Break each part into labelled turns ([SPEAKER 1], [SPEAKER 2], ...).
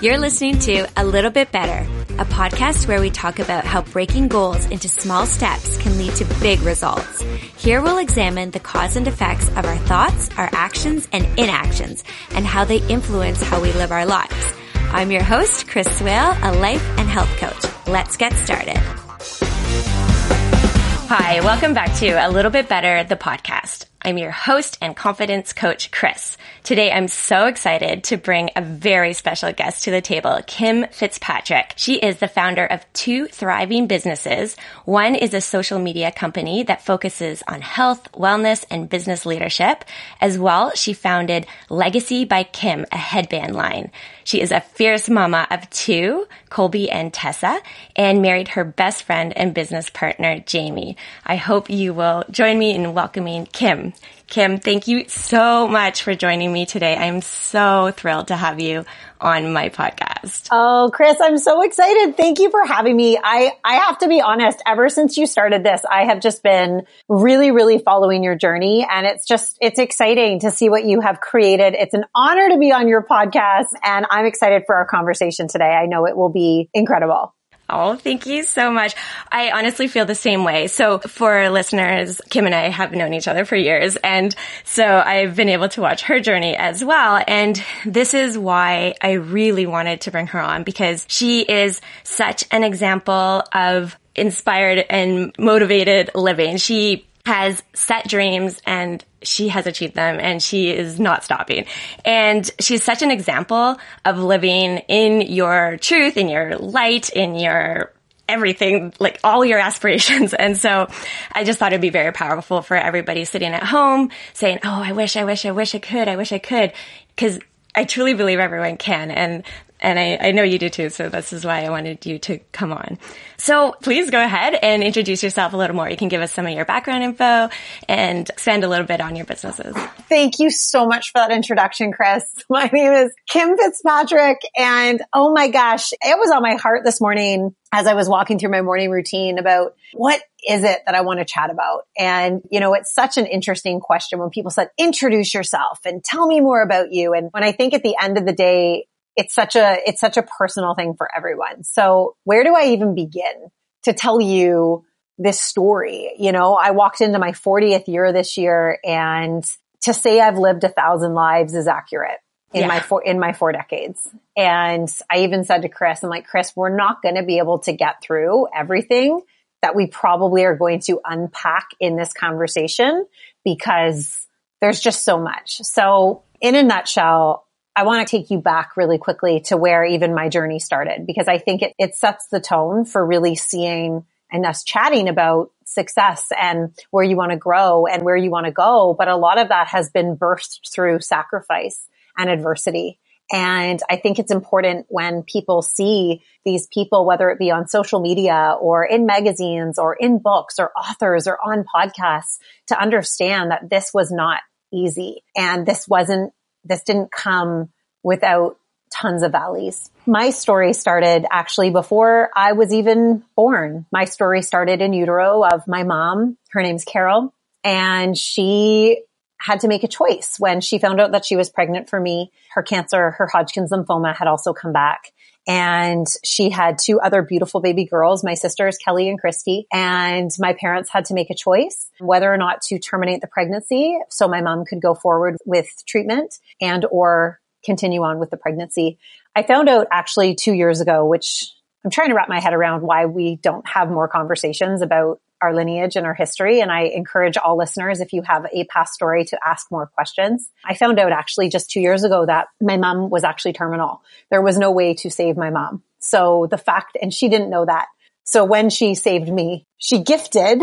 [SPEAKER 1] You're listening to A Little Bit Better, a podcast where we talk about how breaking goals into small steps can lead to big results. Here we'll examine the cause and effects of our thoughts, our actions, and inactions, and how they influence how we live our lives. I'm your host, Chris Swale, a life and health coach. Let's get started. Hi, welcome back to A Little Bit Better, the podcast. I'm your host and confidence coach, Chris. Today, I'm so excited to bring a very special guest to the table, Kim Fitzpatrick. She is the founder of two thriving businesses. One is a social media company that focuses on health, wellness, and business leadership. As well, she founded Legacy by Kim, a headband line. She is a fierce mama of two, Colby and Tessa, and married her best friend and business partner, Jamie. I hope you will join me in welcoming Kim. Kim, thank you so much for joining me today. I'm so thrilled to have you on my podcast.
[SPEAKER 2] Oh, Chris, I'm so excited. Thank you for having me. I, I have to be honest, ever since you started this, I have just been really, really following your journey and it's just, it's exciting to see what you have created. It's an honor to be on your podcast and I'm excited for our conversation today. I know it will be incredible.
[SPEAKER 1] Oh, thank you so much. I honestly feel the same way. So for listeners, Kim and I have known each other for years. And so I've been able to watch her journey as well. And this is why I really wanted to bring her on because she is such an example of inspired and motivated living. She has set dreams and she has achieved them and she is not stopping. And she's such an example of living in your truth, in your light, in your everything, like all your aspirations. And so I just thought it'd be very powerful for everybody sitting at home saying, Oh, I wish, I wish, I wish I could. I wish I could. Cause I truly believe everyone can. And and I, I know you do too, so this is why I wanted you to come on. So please go ahead and introduce yourself a little more. You can give us some of your background info and expand a little bit on your businesses.
[SPEAKER 2] Thank you so much for that introduction, Chris. My name is Kim Fitzpatrick and oh my gosh, it was on my heart this morning as I was walking through my morning routine about what is it that I want to chat about? And, you know, it's such an interesting question when people said, introduce yourself and tell me more about you. And when I think at the end of the day, it's such a, it's such a personal thing for everyone. So where do I even begin to tell you this story? You know, I walked into my 40th year this year and to say I've lived a thousand lives is accurate in yeah. my four, in my four decades. And I even said to Chris, I'm like, Chris, we're not going to be able to get through everything that we probably are going to unpack in this conversation because there's just so much. So in a nutshell, I want to take you back really quickly to where even my journey started because I think it, it sets the tone for really seeing and us chatting about success and where you want to grow and where you want to go. But a lot of that has been birthed through sacrifice and adversity. And I think it's important when people see these people, whether it be on social media or in magazines or in books or authors or on podcasts to understand that this was not easy and this wasn't this didn't come without tons of valleys. My story started actually before I was even born. My story started in utero of my mom. Her name's Carol and she had to make a choice when she found out that she was pregnant for me. Her cancer, her Hodgkin's lymphoma had also come back. And she had two other beautiful baby girls, my sisters, Kelly and Christy. And my parents had to make a choice whether or not to terminate the pregnancy so my mom could go forward with treatment and or continue on with the pregnancy. I found out actually two years ago, which I'm trying to wrap my head around why we don't have more conversations about our lineage and our history. And I encourage all listeners, if you have a past story to ask more questions. I found out actually just two years ago that my mom was actually terminal. There was no way to save my mom. So the fact, and she didn't know that. So when she saved me, she gifted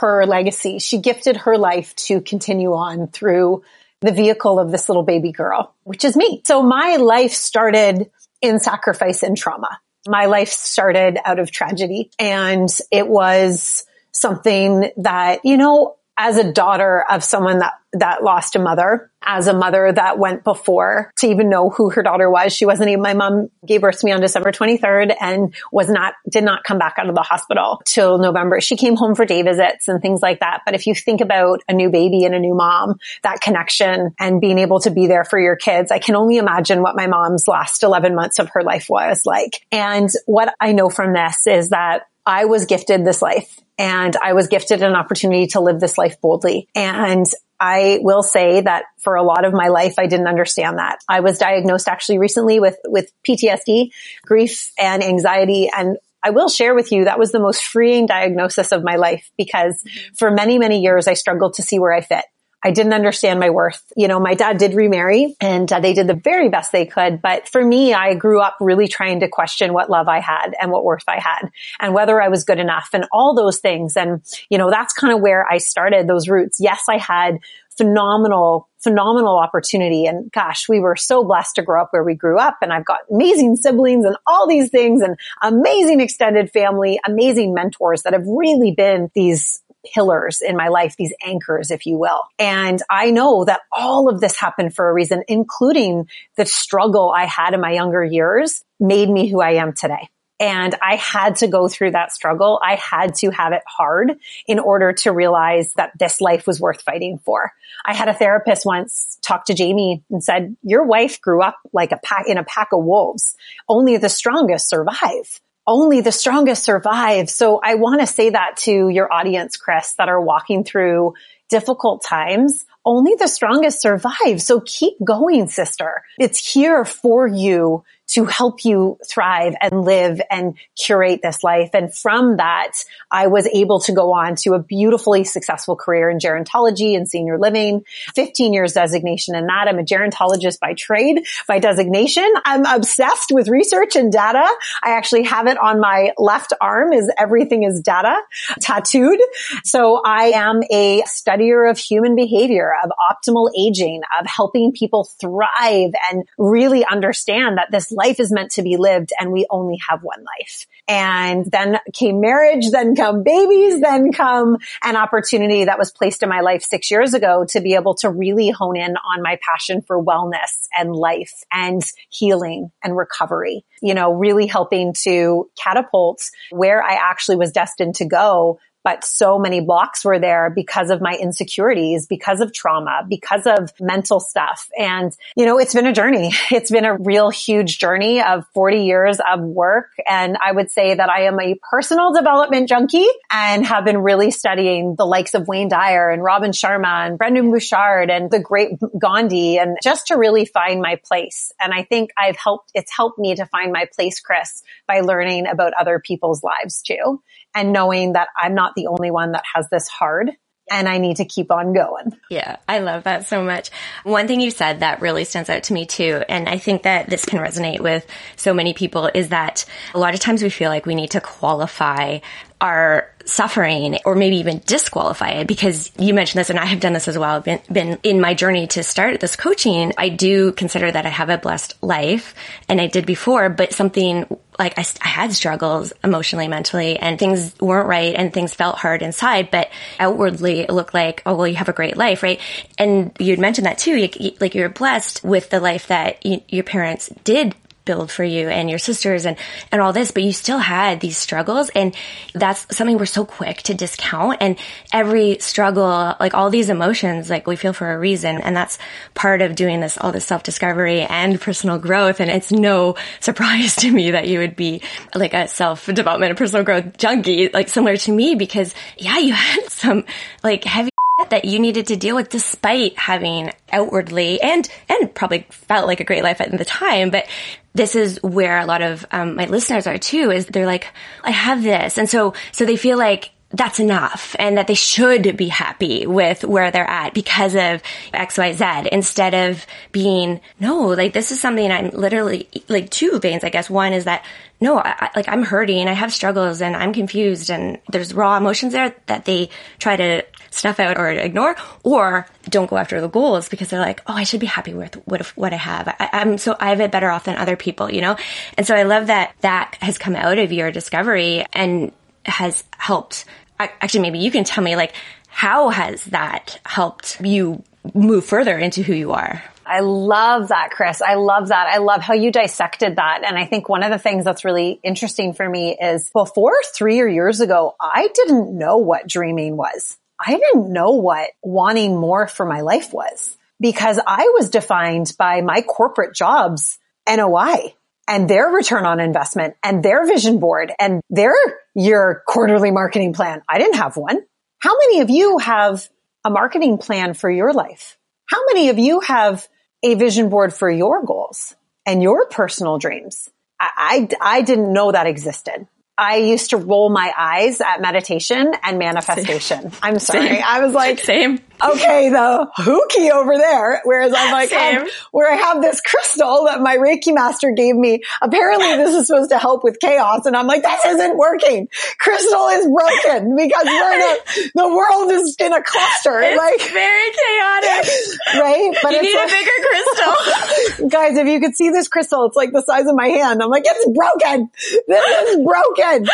[SPEAKER 2] her legacy. She gifted her life to continue on through the vehicle of this little baby girl, which is me. So my life started in sacrifice and trauma. My life started out of tragedy and it was something that, you know, as a daughter of someone that, that lost a mother as a mother that went before to even know who her daughter was. She wasn't even, my mom gave birth to me on December 23rd and was not, did not come back out of the hospital till November. She came home for day visits and things like that. But if you think about a new baby and a new mom, that connection and being able to be there for your kids, I can only imagine what my mom's last 11 months of her life was like. And what I know from this is that I was gifted this life and I was gifted an opportunity to live this life boldly. And I will say that for a lot of my life, I didn't understand that. I was diagnosed actually recently with, with PTSD, grief and anxiety. And I will share with you that was the most freeing diagnosis of my life because for many, many years, I struggled to see where I fit. I didn't understand my worth. You know, my dad did remarry and uh, they did the very best they could. But for me, I grew up really trying to question what love I had and what worth I had and whether I was good enough and all those things. And, you know, that's kind of where I started those roots. Yes, I had phenomenal, phenomenal opportunity. And gosh, we were so blessed to grow up where we grew up. And I've got amazing siblings and all these things and amazing extended family, amazing mentors that have really been these pillars in my life, these anchors, if you will. And I know that all of this happened for a reason, including the struggle I had in my younger years made me who I am today. And I had to go through that struggle. I had to have it hard in order to realize that this life was worth fighting for. I had a therapist once talk to Jamie and said, your wife grew up like a pack in a pack of wolves. Only the strongest survive only the strongest survive. So I want to say that to your audience, Chris, that are walking through difficult times. Only the strongest survive. So keep going, sister. It's here for you to help you thrive and live and curate this life. And from that, I was able to go on to a beautifully successful career in gerontology and senior living, 15 years designation in that. I'm a gerontologist by trade, by designation. I'm obsessed with research and data. I actually have it on my left arm is everything is data tattooed. So I am a studier of human behavior, of optimal aging, of helping people thrive and really understand that this life is meant to be lived and we only have one life. And then came marriage, then come babies, then come an opportunity that was placed in my life six years ago to be able to really hone in on my passion for wellness and life and healing and recovery. You know, really helping to catapult where I actually was destined to go but so many blocks were there because of my insecurities, because of trauma, because of mental stuff. And, you know, it's been a journey. It's been a real huge journey of 40 years of work. And I would say that I am a personal development junkie and have been really studying the likes of Wayne Dyer and Robin Sharma and Brendon Burchard and the great Gandhi and just to really find my place. And I think I've helped, it's helped me to find my place, Chris, by learning about other people's lives too and knowing that I'm not the only one that has this hard and I need to keep on going.
[SPEAKER 1] Yeah, I love that so much. One thing you said that really stands out to me too, and I think that this can resonate with so many people is that a lot of times we feel like we need to qualify our suffering or maybe even disqualify it because you mentioned this and I have done this as well. Been, been in my journey to start this coaching. I do consider that I have a blessed life and I did before, but something like I, I had struggles emotionally, mentally and things weren't right and things felt hard inside, but outwardly it looked like, oh, well, you have a great life, right? And you'd mentioned that too. You, like you're blessed with the life that you, your parents did build for you and your sisters and, and all this, but you still had these struggles. And that's something we're so quick to discount. And every struggle, like all these emotions, like we feel for a reason. And that's part of doing this, all this self discovery and personal growth. And it's no surprise to me that you would be like a self development and personal growth junkie, like similar to me, because yeah, you had some like heavy that you needed to deal with despite having outwardly and and probably felt like a great life at the time. But this is where a lot of um, my listeners are too is they're like i have this. And so so they feel like that's enough and that they should be happy with where they're at because of XYZ instead of being, no, like this is something I'm literally like two veins, I guess. One is that no, I, like I'm hurting, I have struggles and I'm confused and there's raw emotions there that they try to snuff out or ignore, or don't go after the goals because they're like, oh, I should be happy with what, what I have. I, I'm so I have it better off than other people, you know? And so I love that that has come out of your discovery and has helped. Actually, maybe you can tell me like, how has that helped you move further into who you are.
[SPEAKER 2] I love that, Chris. I love that. I love how you dissected that. And I think one of the things that's really interesting for me is before three or years ago, I didn't know what dreaming was. I didn't know what wanting more for my life was because I was defined by my corporate jobs NOI and their return on investment and their vision board and their your quarterly marketing plan. I didn't have one. How many of you have a marketing plan for your life? How many of you have a vision board for your goals and your personal dreams? I, I, I didn't know that existed. I used to roll my eyes at meditation and manifestation. Same. I'm sorry. Same. I was like,
[SPEAKER 1] same.
[SPEAKER 2] Okay, the hooky over there. Whereas I'm like, um, where I have this crystal that my Reiki master gave me. Apparently this is supposed to help with chaos. And I'm like, this isn't working. Crystal is broken because we're in a, the world is in a cluster.
[SPEAKER 1] It's
[SPEAKER 2] like
[SPEAKER 1] very chaotic.
[SPEAKER 2] Right?
[SPEAKER 1] But you need like, a bigger crystal.
[SPEAKER 2] guys, if you could see this crystal, it's like the size of my hand. I'm like, it's broken. This is broken.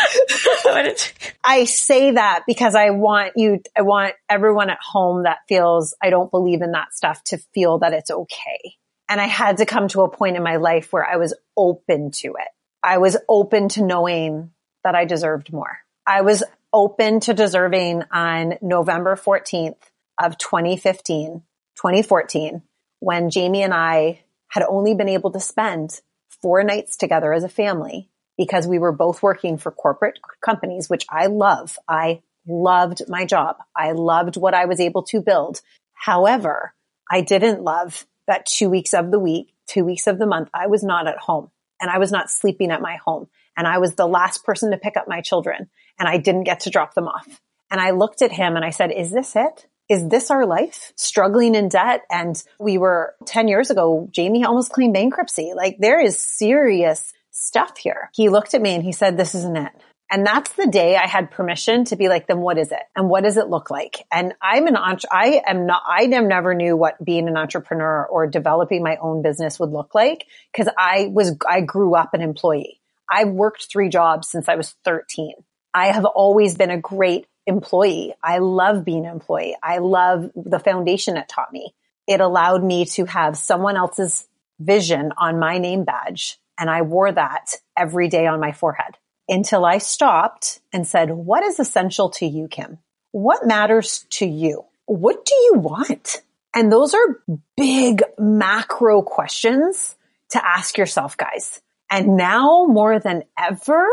[SPEAKER 2] I say that because I want you, I want everyone at home that feels I don't believe in that stuff to feel that it's okay. And I had to come to a point in my life where I was open to it. I was open to knowing that I deserved more. I was open to deserving on November 14th of 2015, 2014, when Jamie and I had only been able to spend four nights together as a family because we were both working for corporate companies, which I love. I loved my job. I loved what I was able to build. However, I didn't love that two weeks of the week, two weeks of the month, I was not at home and I was not sleeping at my home and I was the last person to pick up my children and I didn't get to drop them off. And I looked at him and I said, is this it? Is this our life? Struggling in debt. And we were 10 years ago, Jamie almost claimed bankruptcy. Like there is serious stuff here. He looked at me and he said, this isn't it. And that's the day I had permission to be like, then what is it? And what does it look like? And I'm an entre- I am not, I never knew what being an entrepreneur or developing my own business would look like because I was, I grew up an employee. I've worked three jobs since I was 13. I have always been a great employee. I love being an employee. I love the foundation it taught me. It allowed me to have someone else's vision on my name badge and I wore that every day on my forehead until I stopped and said, what is essential to you, Kim? What matters to you? What do you want? And those are big macro questions to ask yourself, guys. And now more than ever,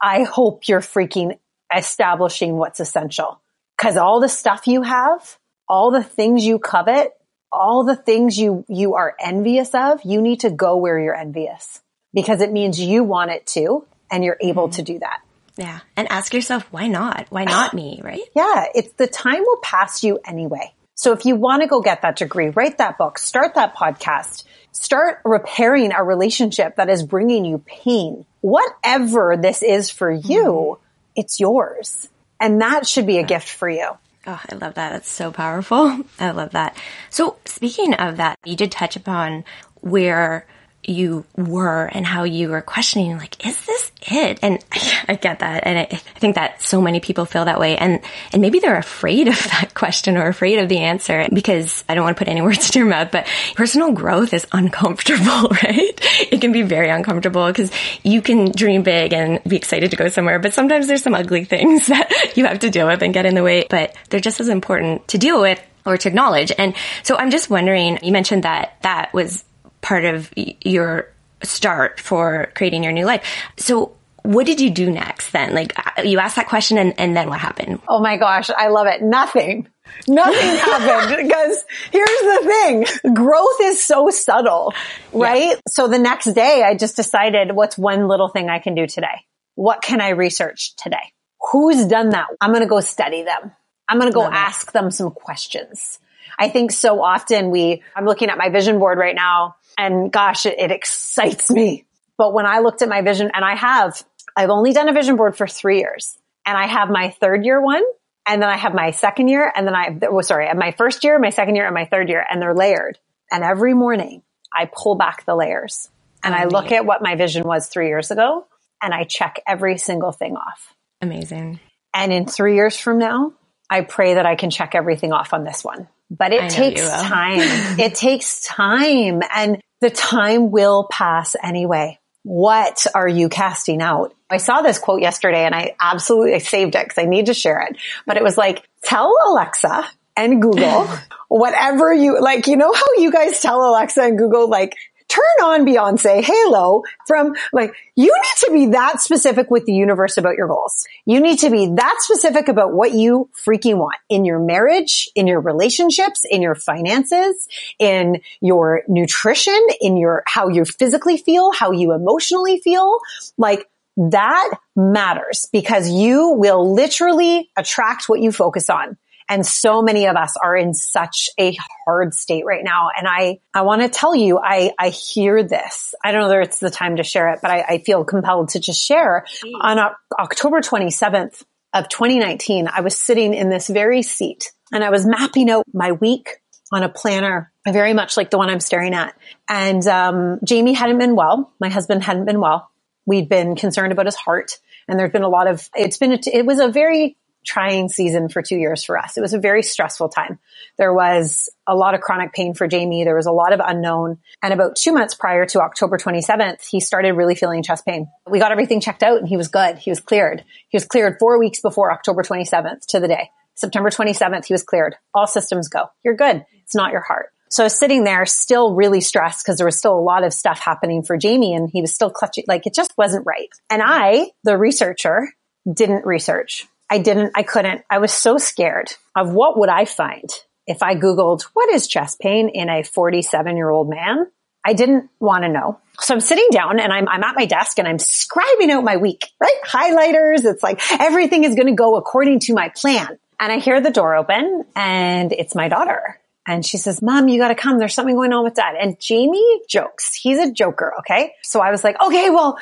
[SPEAKER 2] I hope you're freaking establishing what's essential. Cause all the stuff you have, all the things you covet, all the things you, you are envious of, you need to go where you're envious because it means you want it too and you're able mm-hmm. to do that.
[SPEAKER 1] Yeah. And ask yourself, why not? Why not me? Right?
[SPEAKER 2] Yeah. It's the time will pass you anyway. So if you want to go get that degree, write that book, start that podcast, start repairing a relationship that is bringing you pain. Whatever this is for you, mm-hmm. it's yours. And that should be a gift for you.
[SPEAKER 1] Oh, I love that. That's so powerful. I love that. So speaking of that, you did touch upon where you were and how you were questioning, like, is this it? And I get that. And I, I, think that so many people feel that way. And, and maybe they're afraid of that question or afraid of the answer because I don't want to put any words in your mouth, but personal growth is uncomfortable, right? It can be very uncomfortable because you can dream big and be excited to go somewhere, but sometimes there's some ugly things that you have to deal with and get in the way, but they're just as important to deal with or to acknowledge. And so I'm just wondering, you mentioned that that was part of your start for creating your new life. So what did you do next then? Like uh, you asked that question and, and then what happened?
[SPEAKER 2] Oh my gosh. I love it. Nothing. Nothing happened because here's the thing. Growth is so subtle, right? Yeah. So the next day I just decided what's one little thing I can do today? What can I research today? Who's done that? I'm going to go study them. I'm going to go love ask it. them some questions. I think so often we, I'm looking at my vision board right now and gosh, it, it excites me. But when I looked at my vision and I have, I've only done a vision board for three years and I have my third year one and then I have my second year and then I, oh, sorry, I have my first year, my second year and my third year and they're layered. And every morning I pull back the layers and oh, I look at what my vision was three years ago and I check every single thing off.
[SPEAKER 1] Amazing.
[SPEAKER 2] And in three years from now, I pray that I can check everything off on this one but it takes time. it takes time and the time will pass anyway. What are you casting out? I saw this quote yesterday and I absolutely I saved it because I need to share it. But it was like, tell Alexa and Google whatever you like, you know how you guys tell Alexa and Google like, turn on Beyonce Halo from like, you need to be that specific with the universe about your goals. You need to be that specific about what you freaking want in your marriage, in your relationships, in your finances, in your nutrition, in your, how you physically feel, how you emotionally feel. Like that matters because you will literally attract what you focus on. And so many of us are in such a hard state right now. And I, I want to tell you, I, I hear this. I don't know whether it's the time to share it, but I, I feel compelled to just share on October 27th of 2019, I was sitting in this very seat and I was mapping out my week on a planner, very much like the one I'm staring at. And um, Jamie hadn't been well. My husband hadn't been well. We'd been concerned about his heart, and there'd been a lot of. It's been. A, it was a very trying season for two years for us. It was a very stressful time. There was a lot of chronic pain for Jamie. There was a lot of unknown. And about two months prior to October 27th, he started really feeling chest pain. We got everything checked out and he was good. He was cleared. He was cleared four weeks before October 27th to the day. September 27th, he was cleared. All systems go. You're good. It's not your heart. So I was sitting there still really stressed because there was still a lot of stuff happening for Jamie and he was still clutching, like it just wasn't right. And I, the researcher, didn't research. I didn't, I couldn't. I was so scared of what would I find if I Googled what is chest pain in a 47 year old man. I didn't want to know. So I'm sitting down and I'm, I'm at my desk and I'm scribing out my week, right? Highlighters. It's like everything is going to go according to my plan. And I hear the door open and it's my daughter. And she says, mom, you got to come. There's something going on with dad. And Jamie jokes. He's a joker. Okay. So I was like, okay, well,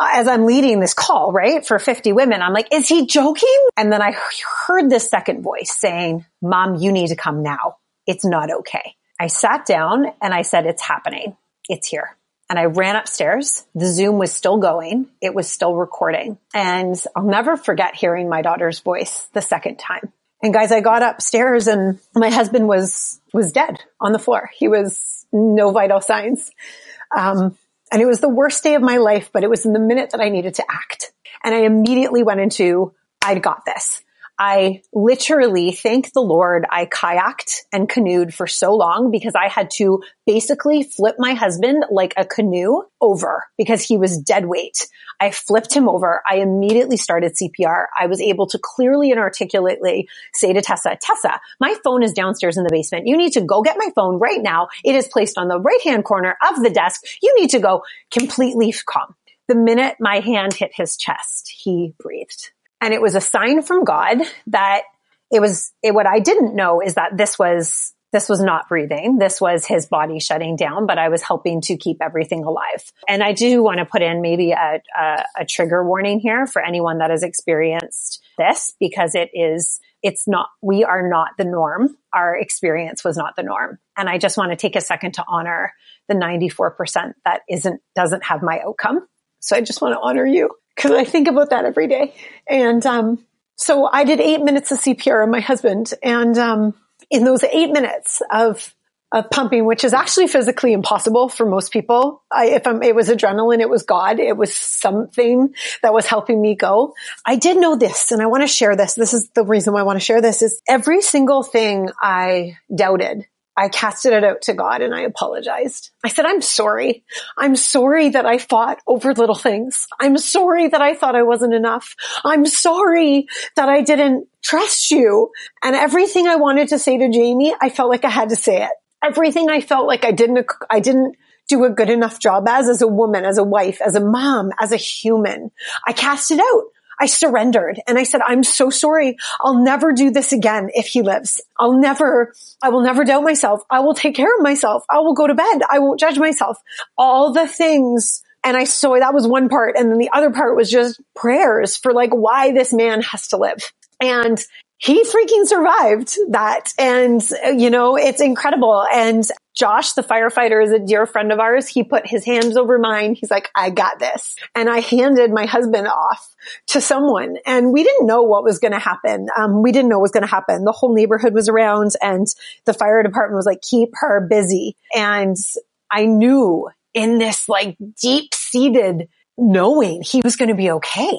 [SPEAKER 2] as I'm leading this call, right, for 50 women, I'm like, is he joking? And then I heard this second voice saying, mom, you need to come now. It's not okay. I sat down and I said, it's happening. It's here. And I ran upstairs. The Zoom was still going. It was still recording. And I'll never forget hearing my daughter's voice the second time. And guys, I got upstairs and my husband was, was dead on the floor. He was no vital signs. Um, and it was the worst day of my life, but it was in the minute that I needed to act. And I immediately went into, I'd got this. I literally, thank the Lord, I kayaked and canoed for so long because I had to basically flip my husband like a canoe over because he was dead weight. I flipped him over. I immediately started CPR. I was able to clearly and articulately say to Tessa, Tessa, my phone is downstairs in the basement. You need to go get my phone right now. It is placed on the right hand corner of the desk. You need to go completely calm. The minute my hand hit his chest, he breathed. And it was a sign from God that it was, it, what I didn't know is that this was, this was not breathing. This was his body shutting down, but I was helping to keep everything alive. And I do want to put in maybe a, a, a trigger warning here for anyone that has experienced this because it is, it's not, we are not the norm. Our experience was not the norm. And I just want to take a second to honor the 94% that isn't, doesn't have my outcome. So I just want to honor you because I think about that every day. And um, so I did eight minutes of CPR on my husband, and um, in those eight minutes of of pumping, which is actually physically impossible for most people. I, if I'm, it was adrenaline, it was God, it was something that was helping me go. I did know this, and I want to share this. This is the reason why I want to share this. Is every single thing I doubted I casted it out to God and I apologized. I said, I'm sorry. I'm sorry that I fought over little things. I'm sorry that I thought I wasn't enough. I'm sorry that I didn't trust you. And everything I wanted to say to Jamie, I felt like I had to say it. Everything I felt like I didn't, I didn't do a good enough job as, as a woman, as a wife, as a mom, as a human. I cast it out. I surrendered and I said, I'm so sorry. I'll never do this again if he lives. I'll never, I will never doubt myself. I will take care of myself. I will go to bed. I won't judge myself. All the things. And I saw that was one part. And then the other part was just prayers for like why this man has to live. And he freaking survived that. And, you know, it's incredible. And Josh, the firefighter is a dear friend of ours. He put his hands over mine. He's like, I got this. And I handed my husband off to someone and we didn't know what was going to happen. Um, we didn't know what was going to happen. The whole neighborhood was around and the fire department was like, keep her busy. And I knew in this like deep seated knowing he was going to be okay.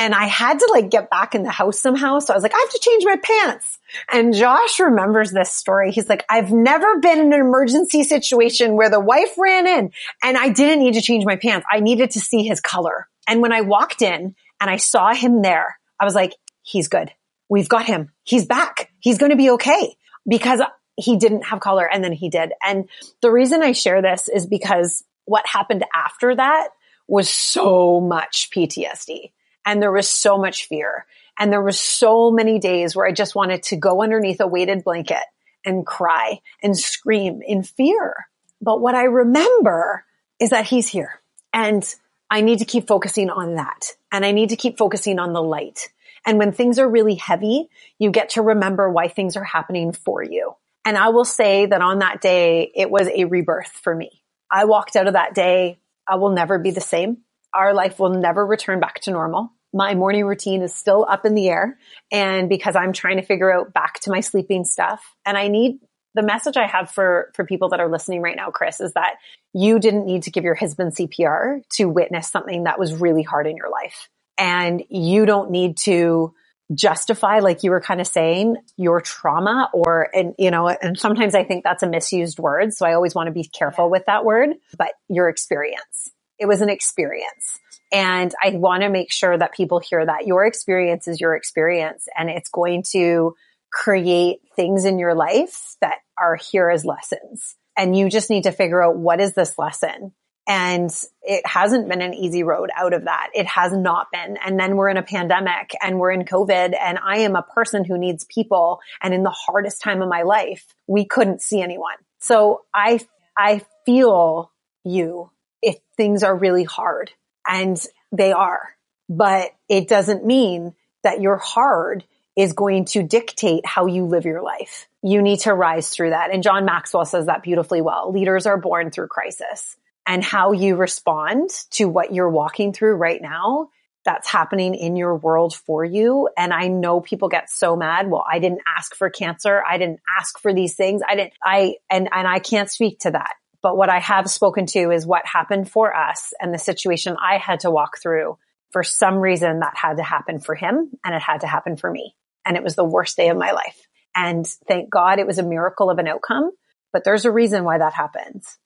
[SPEAKER 2] And I had to like get back in the house somehow. So I was like, I have to change my pants. And Josh remembers this story. He's like, I've never been in an emergency situation where the wife ran in and I didn't need to change my pants. I needed to see his color. And when I walked in and I saw him there, I was like, he's good. We've got him. He's back. He's going to be okay because he didn't have color and then he did. And the reason I share this is because what happened after that was so much PTSD and there was so much fear. And there was so many days where I just wanted to go underneath a weighted blanket and cry and scream in fear. But what I remember is that he's here and I need to keep focusing on that. And I need to keep focusing on the light. And when things are really heavy, you get to remember why things are happening for you. And I will say that on that day, it was a rebirth for me. I walked out of that day. I will never be the same our life will never return back to normal. My morning routine is still up in the air. And because I'm trying to figure out back to my sleeping stuff and I need the message I have for, for people that are listening right now, Chris, is that you didn't need to give your husband CPR to witness something that was really hard in your life. And you don't need to justify, like you were kind of saying, your trauma or, and, you know, and sometimes I think that's a misused word. So I always want to be careful with that word, but your experience. It was an experience. And I want to make sure that people hear that your experience is your experience and it's going to create things in your life that are here as lessons. And you just need to figure out what is this lesson? And it hasn't been an easy road out of that. It has not been. And then we're in a pandemic and we're in COVID and I am a person who needs people. And in the hardest time of my life, we couldn't see anyone. So I, I feel you if things are really hard and they are, but it doesn't mean that your hard is going to dictate how you live your life. You need to rise through that. And John Maxwell says that beautifully well. Leaders are born through crisis and how you respond to what you're walking through right now. That's happening in your world for you. And I know people get so mad. Well, I didn't ask for cancer. I didn't ask for these things. I didn't, I, and, and I can't speak to that. But what I have spoken to is what happened for us and the situation I had to walk through. For some reason that had to happen for him and it had to happen for me. And it was the worst day of my life. And thank God it was a miracle of an outcome, but there's a reason why that happens.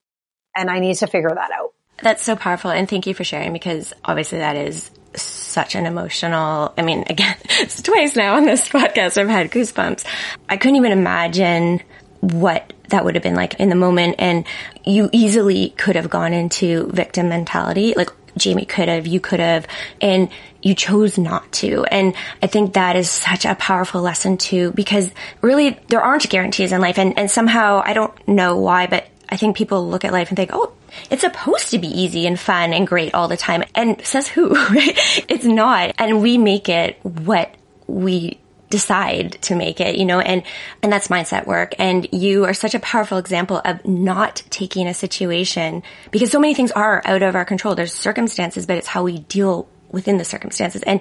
[SPEAKER 2] And I need to figure that out.
[SPEAKER 1] That's so powerful. And thank you for sharing because obviously that is such an emotional, I mean, again, it's twice now on this podcast I've had goosebumps. I couldn't even imagine what that would have been like in the moment. And you easily could have gone into victim mentality. Like Jamie could have, you could have, and you chose not to. And I think that is such a powerful lesson too, because really there aren't guarantees in life. And, and somehow I don't know why, but I think people look at life and think, oh, it's supposed to be easy and fun and great all the time. And says who, right? It's not. And we make it what we decide to make it, you know, and, and that's mindset work. And you are such a powerful example of not taking a situation because so many things are out of our control. There's circumstances, but it's how we deal within the circumstances. And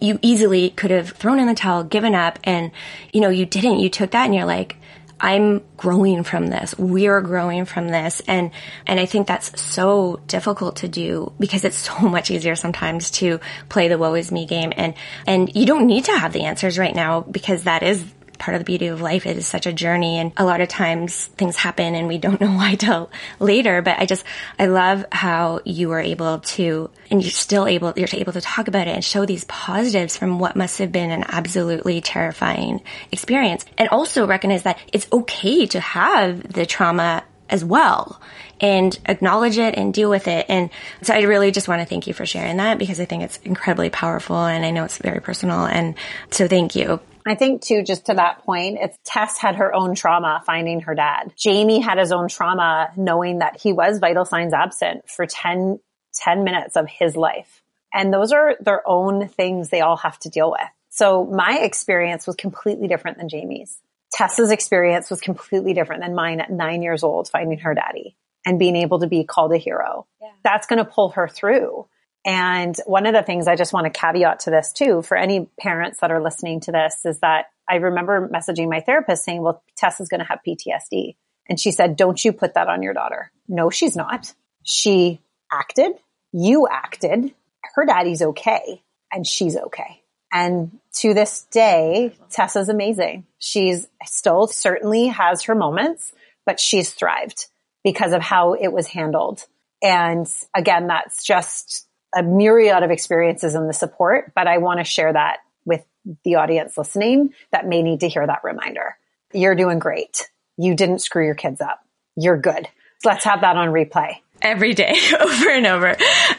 [SPEAKER 1] you easily could have thrown in the towel, given up, and, you know, you didn't. You took that and you're like, I'm growing from this. We're growing from this. And, and I think that's so difficult to do because it's so much easier sometimes to play the woe is me game. And, and you don't need to have the answers right now because that is part of the beauty of life. Is such a journey and a lot of times things happen and we don't know why till later. But I just, I love how you were able to, and you're still able, you're able to talk about it and show these positives from what must have been an absolutely terrifying experience. And also recognize that it's okay to have the trauma as well and acknowledge it and deal with it. And so I really just want to thank you for sharing that because I think it's incredibly powerful and I know it's very personal. And so thank you.
[SPEAKER 2] I think too, just to that point, it's Tess had her own trauma finding her dad. Jamie had his own trauma knowing that he was vital signs absent for 10, 10 minutes of his life. And those are their own things they all have to deal with. So my experience was completely different than Jamie's. Tessa's experience was completely different than mine at nine years old, finding her daddy and being able to be called a hero. Yeah. That's going to pull her through. And one of the things I just want to caveat to this too, for any parents that are listening to this is that I remember messaging my therapist saying, well, Tessa's going to have PTSD. And she said, don't you put that on your daughter. No, she's not. She acted. You acted. Her daddy's okay and she's okay. And to this day, Tessa's amazing. She's still certainly has her moments, but she's thrived because of how it was handled. And again, that's just a myriad of experiences and the support, but I want to share that with the audience listening that may need to hear that reminder. You're doing great. You didn't screw your kids up. You're good. So let's have that on replay
[SPEAKER 1] every day over and over.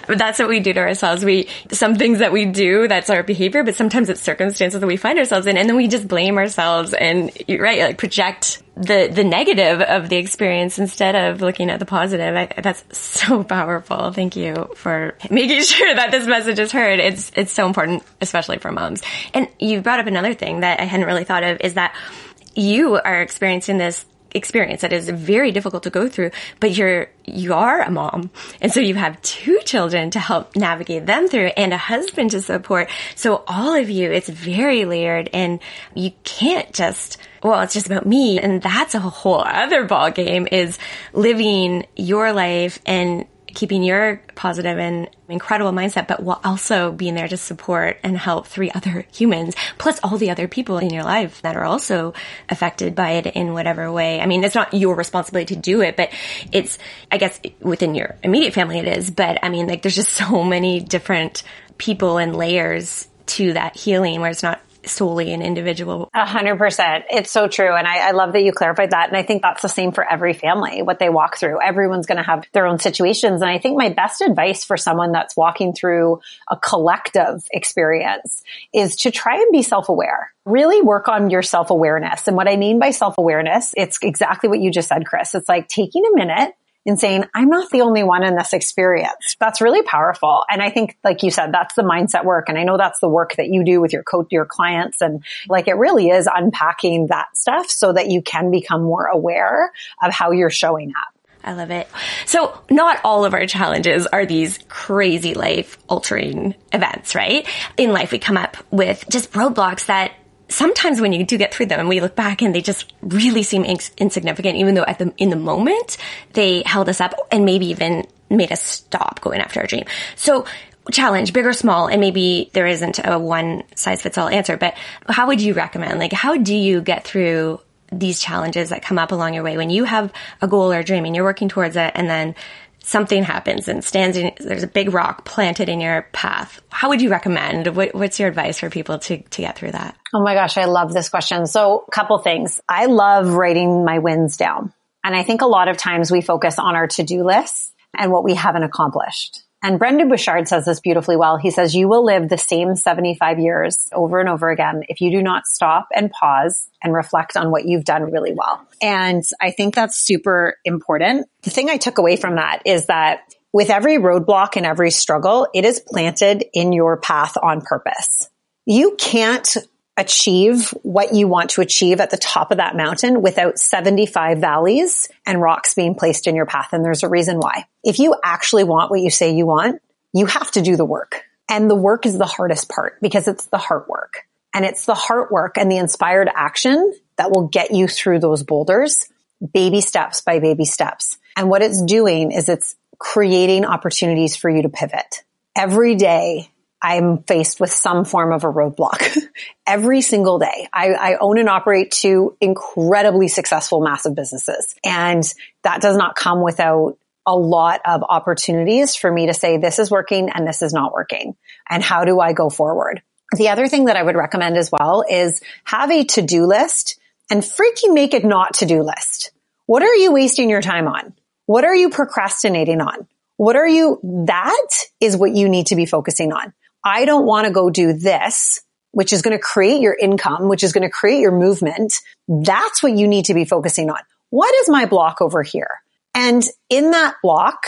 [SPEAKER 1] That's what we do to ourselves. We, some things that we do, that's our behavior, but sometimes it's circumstances that we find ourselves in and then we just blame ourselves and, right, like project the, the negative of the experience instead of looking at the positive. I, that's so powerful. Thank you for making sure that this message is heard. It's, it's so important, especially for moms. And you brought up another thing that I hadn't really thought of is that you are experiencing this experience that is very difficult to go through, but you're, you are a mom. And so you have two children to help navigate them through and a husband to support. So all of you, it's very layered and you can't just, well, it's just about me. And that's a whole other ball game is living your life and keeping your positive and incredible mindset, but while also being there to support and help three other humans, plus all the other people in your life that are also affected by it in whatever way. I mean, it's not your responsibility to do it, but it's, I guess, within your immediate family it is. But I mean, like, there's just so many different people and layers to that healing where it's not solely an individual.
[SPEAKER 2] A hundred percent. It's so true. And I, I, love that you clarified that. And I think that's the same for every family, what they walk through. Everyone's going to have their own situations. And I think my best advice for someone that's walking through a collective experience is to try and be self-aware. Really work on your self-awareness. And what I mean by self-awareness, it's exactly what you just said, Chris. It's like taking a minute and saying, I'm not the only one in this experience. That's really powerful. And I think, like you said, that's the mindset work. And I know that's the work that you do with your coach, your clients. And like it really is unpacking that stuff so that you can become more aware of how you're showing up.
[SPEAKER 1] I love it. So not all of our challenges are these crazy life altering events, right? In life, we come up with just roadblocks that sometimes when you do get through them and we look back and they just really seem ins- insignificant, even though at the, in the moment they held us up and maybe even made us stop going after our dream. So challenge, big or small, and maybe there isn't a one size fits all answer, but how would you recommend? Like, how do you get through these challenges that come up along your way when you have a goal or a dream and you're working towards it and then something happens and stands in, there's a big rock planted in your path. How would you recommend? What, what's your advice for people to, to get through that?
[SPEAKER 2] Oh my gosh, I love this question. So a couple things. I love writing my wins down. And I think a lot of times we focus on our to-do lists and what we haven't accomplished. And Brendon Burchard says this beautifully well. He says, you will live the same 75 years over and over again if you do not stop and pause and reflect on what you've done really well. And I think that's super important. The thing I took away from that is that with every roadblock and every struggle, it is planted in your path on purpose. You can't achieve what you want to achieve at the top of that mountain without 75 valleys and rocks being placed in your path. And there's a reason why. If you actually want what you say you want, you have to do the work. And the work is the hardest part because it's the heart work. And it's the heart work and the inspired action that will get you through those boulders, baby steps by baby steps. And what it's doing is it's creating opportunities for you to pivot. Every day I'm faced with some form of a roadblock every single day. I, I, own and operate two incredibly successful, massive businesses. And that does not come without a lot of opportunities for me to say, this is working and this is not working. And how do I go forward? The other thing that I would recommend as well is have a to-do list and freaking make it not to-do list. What are you wasting your time on? What are you procrastinating on? What are you, that is what you need to be focusing on. I don't want to go do this, which is going to create your income, which is going to create your movement. That's what you need to be focusing on. What is my block over here? And in that block,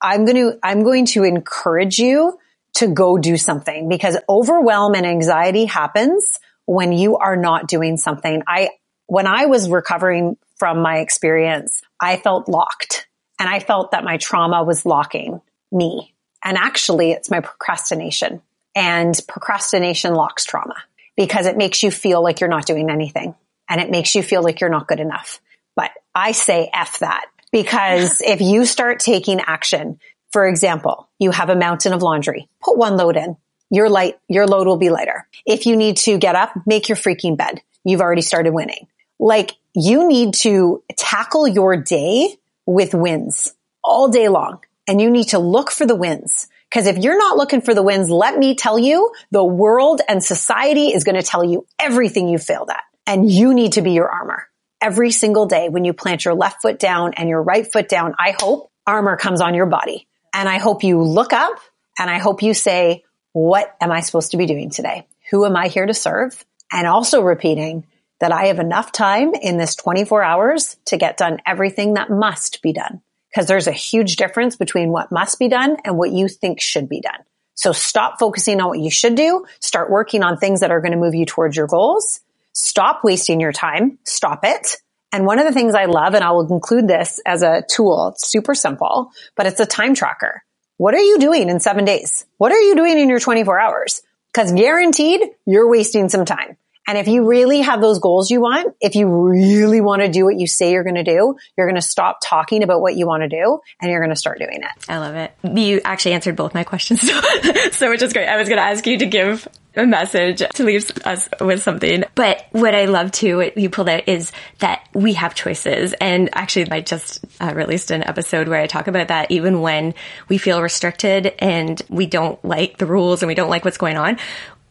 [SPEAKER 2] I'm going to, I'm going to encourage you to go do something because overwhelm and anxiety happens when you are not doing something. I when I was recovering from my experience, I felt locked and I felt that my trauma was locking me. And actually it's my procrastination and procrastination locks trauma because it makes you feel like you're not doing anything and it makes you feel like you're not good enough. But I say F that because if you start taking action, for example, you have a mountain of laundry, put one load in. Your light, your load will be lighter. If you need to get up, make your freaking bed. You've already started winning. Like you need to tackle your day with wins all day long and you need to look for the wins. Cause if you're not looking for the wins, let me tell you, the world and society is going to tell you everything you failed at and you need to be your armor every single day when you plant your left foot down and your right foot down. I hope armor comes on your body and I hope you look up and I hope you say, what am I supposed to be doing today? Who am I here to serve? And also repeating that I have enough time in this 24 hours to get done everything that must be done. Cause there's a huge difference between what must be done and what you think should be done. So stop focusing on what you should do. Start working on things that are going to move you towards your goals. Stop wasting your time. Stop it. And one of the things I love, and I will include this as a tool, it's super simple, but it's a time tracker. What are you doing in seven days? What are you doing in your 24 hours? Cause guaranteed you're wasting some time. And if you really have those goals you want, if you really want to do what you say you're going to do, you're going to stop talking about what you want to do and you're going to start doing it.
[SPEAKER 1] I love it. You actually answered both my questions. so, which is great. I was going to ask you to give a message to leave us with something. But what I love too, what you pulled out is that we have choices. And actually, I just uh, released an episode where I talk about that even when we feel restricted and we don't like the rules and we don't like what's going on,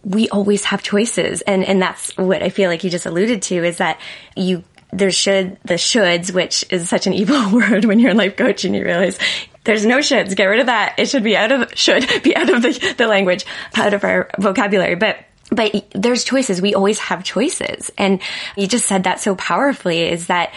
[SPEAKER 1] we always have choices. And, and that's what I feel like you just alluded to is that you, there should, the shoulds, which is such an evil word when you're in life coaching, you realize there's no shoulds. Get rid of that. It should be out of, should be out of the, the language, out of our vocabulary. But but there's choices. We always have choices. And you just said that so powerfully is that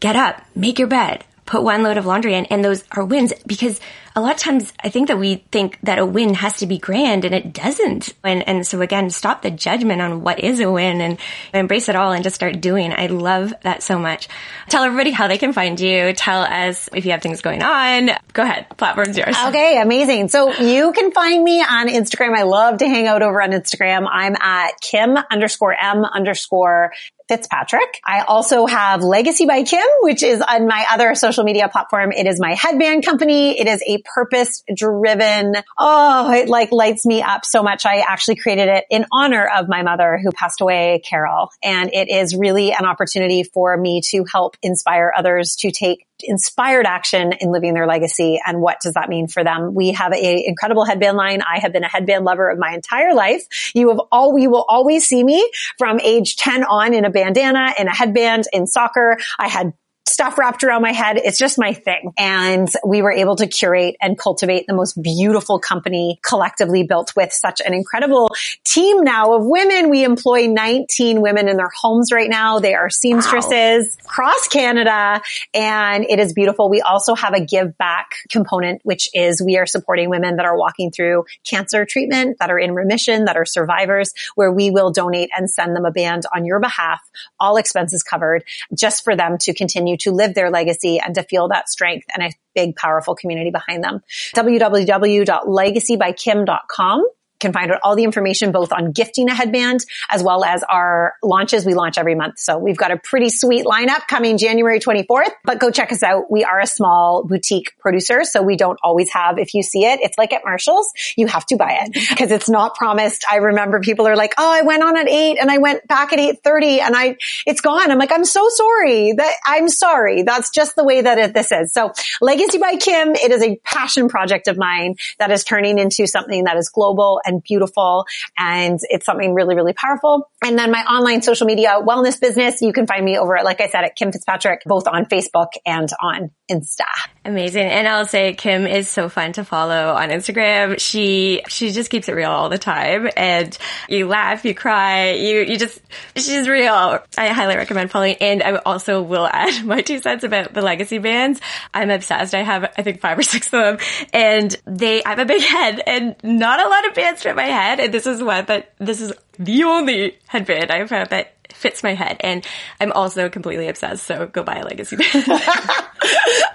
[SPEAKER 1] get up, make your bed, put one load of laundry in, and those are wins because a lot of times I think that we think that a win has to be grand and it doesn't. And, and so again, stop the judgment on what is a win and embrace it all and just start doing. I love that so much. Tell everybody how they can find you. Tell us if you have things going on. Go ahead. Platform's yours.
[SPEAKER 2] Okay. Amazing. So you can find me on Instagram. I love to hang out over on Instagram. I'm at Kim underscore M underscore Fitzpatrick. I also have Legacy by Kim, which is on my other social media platform. It is my headband company. It is a purpose driven. Oh, it like lights me up so much. I actually created it in honor of my mother who passed away, Carol. And it is really an opportunity for me to help inspire others to take inspired action in living their legacy and what does that mean for them? We have a incredible headband line. I have been a headband lover of my entire life. You have all you will always see me from age 10 on in a bandana in a headband in soccer. I had stuff wrapped around my head. It's just my thing. And we were able to curate and cultivate the most beautiful company collectively built with such an incredible team now of women. We employ 19 women in their homes right now. They are seamstresses wow. across Canada and it is beautiful. We also have a give back component, which is we are supporting women that are walking through cancer treatment, that are in remission, that are survivors, where we will donate and send them a band on your behalf, all expenses covered, just for them to continue continue to live their legacy and to feel that strength and a big, powerful community behind them. www.legacybykim.com can find out all the information both on gifting a headband as well as our launches. We launch every month. So we've got a pretty sweet lineup coming January 24th, but go check us out. We are a small boutique producer. So we don't always have, if you see it, it's like at Marshall's, you have to buy it because it's not promised. I remember people are like, Oh, I went on at eight and I went back at 830 and I, it's gone. I'm like, I'm so sorry that I'm sorry. That's just the way that it, this is. So Legacy by Kim, it is a passion project of mine that is turning into something that is global and beautiful. And it's something really, really powerful. And then my online social media wellness business, you can find me over at, like I said, at Kim Fitzpatrick, both on Facebook and on Insta.
[SPEAKER 1] Amazing. And I'll say Kim is so fun to follow on Instagram. She, she just keeps it real all the time and you laugh, you cry, you, you just, she's real. I highly recommend following. And I also will add my two cents about the legacy bands. I'm obsessed. I have, I think five or six of them and they, I have a big head and not a lot of bands fit my head. And this is what, but this is the only headband I've had that fits my head. And I'm also completely obsessed. So go buy a legacy bag.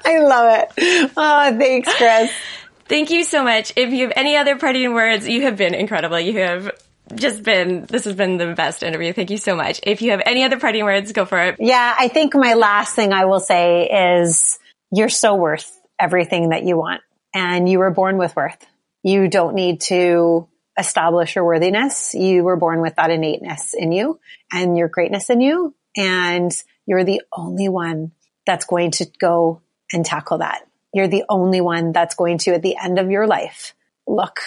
[SPEAKER 2] I love it. Oh, thanks, Chris.
[SPEAKER 1] Thank you so much. If you have any other parting words, you have been incredible. You have just been, this has been the best interview. Thank you so much. If you have any other parting words, go for it.
[SPEAKER 2] Yeah, I think my last thing I will say is you're so worth everything that you want and you were born with worth. You don't need to establish your worthiness. You were born with that innateness in you and your greatness in you. And you're the only one that's going to go and tackle that. You're the only one that's going to, at the end of your life, look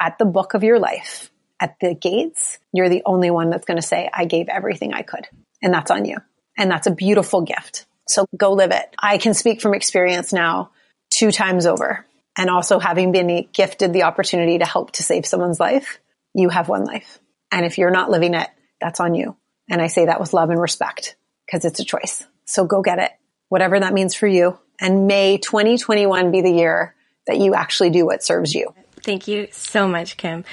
[SPEAKER 2] at the book of your life at the gates. You're the only one that's going to say, I gave everything I could. And that's on you. And that's a beautiful gift. So go live it. I can speak from experience now two times over. And also having been gifted the opportunity to help to save someone's life, you have one life. And if you're not living it, that's on you. And I say that with love and respect because it's a choice. So go get it, whatever that means for you. And may 2021 be the year that you actually do what serves you.
[SPEAKER 1] Thank you so much, Kim.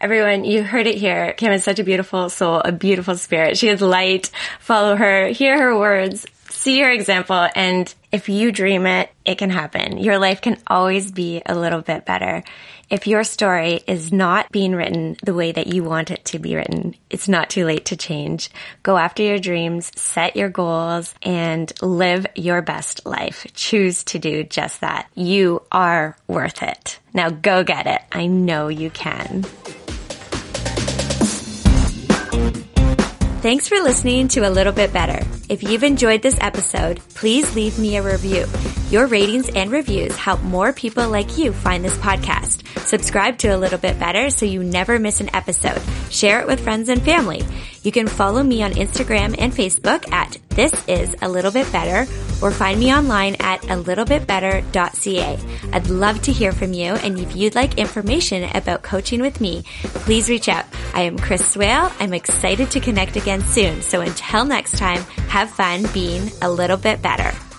[SPEAKER 1] Everyone, you heard it here. Kim is such a beautiful soul, a beautiful spirit. She is light. Follow her, hear her words, see your example. And if you dream it, it can happen. Your life can always be a little bit better. If your story is not being written the way that you want it to be written, it's not too late to change. Go after your dreams, set your goals, and live your best life. Choose to do just that. You are worth it. Now go get it. I know you can. Thanks for listening to A Little Bit Better. If you've enjoyed this episode, please leave me a review. Your ratings and reviews help more people like you find this podcast. Subscribe to A Little Bit Better so you never miss an episode. Share it with friends and family. You can follow me on Instagram and Facebook at This Is A Little Bit Better or find me online at a littlebitbetter.ca. I'd love to hear from you and if you'd like information about coaching with me, please reach out. I am Chris Swale. I'm excited to connect again soon. So until next time, have fun being a little bit better.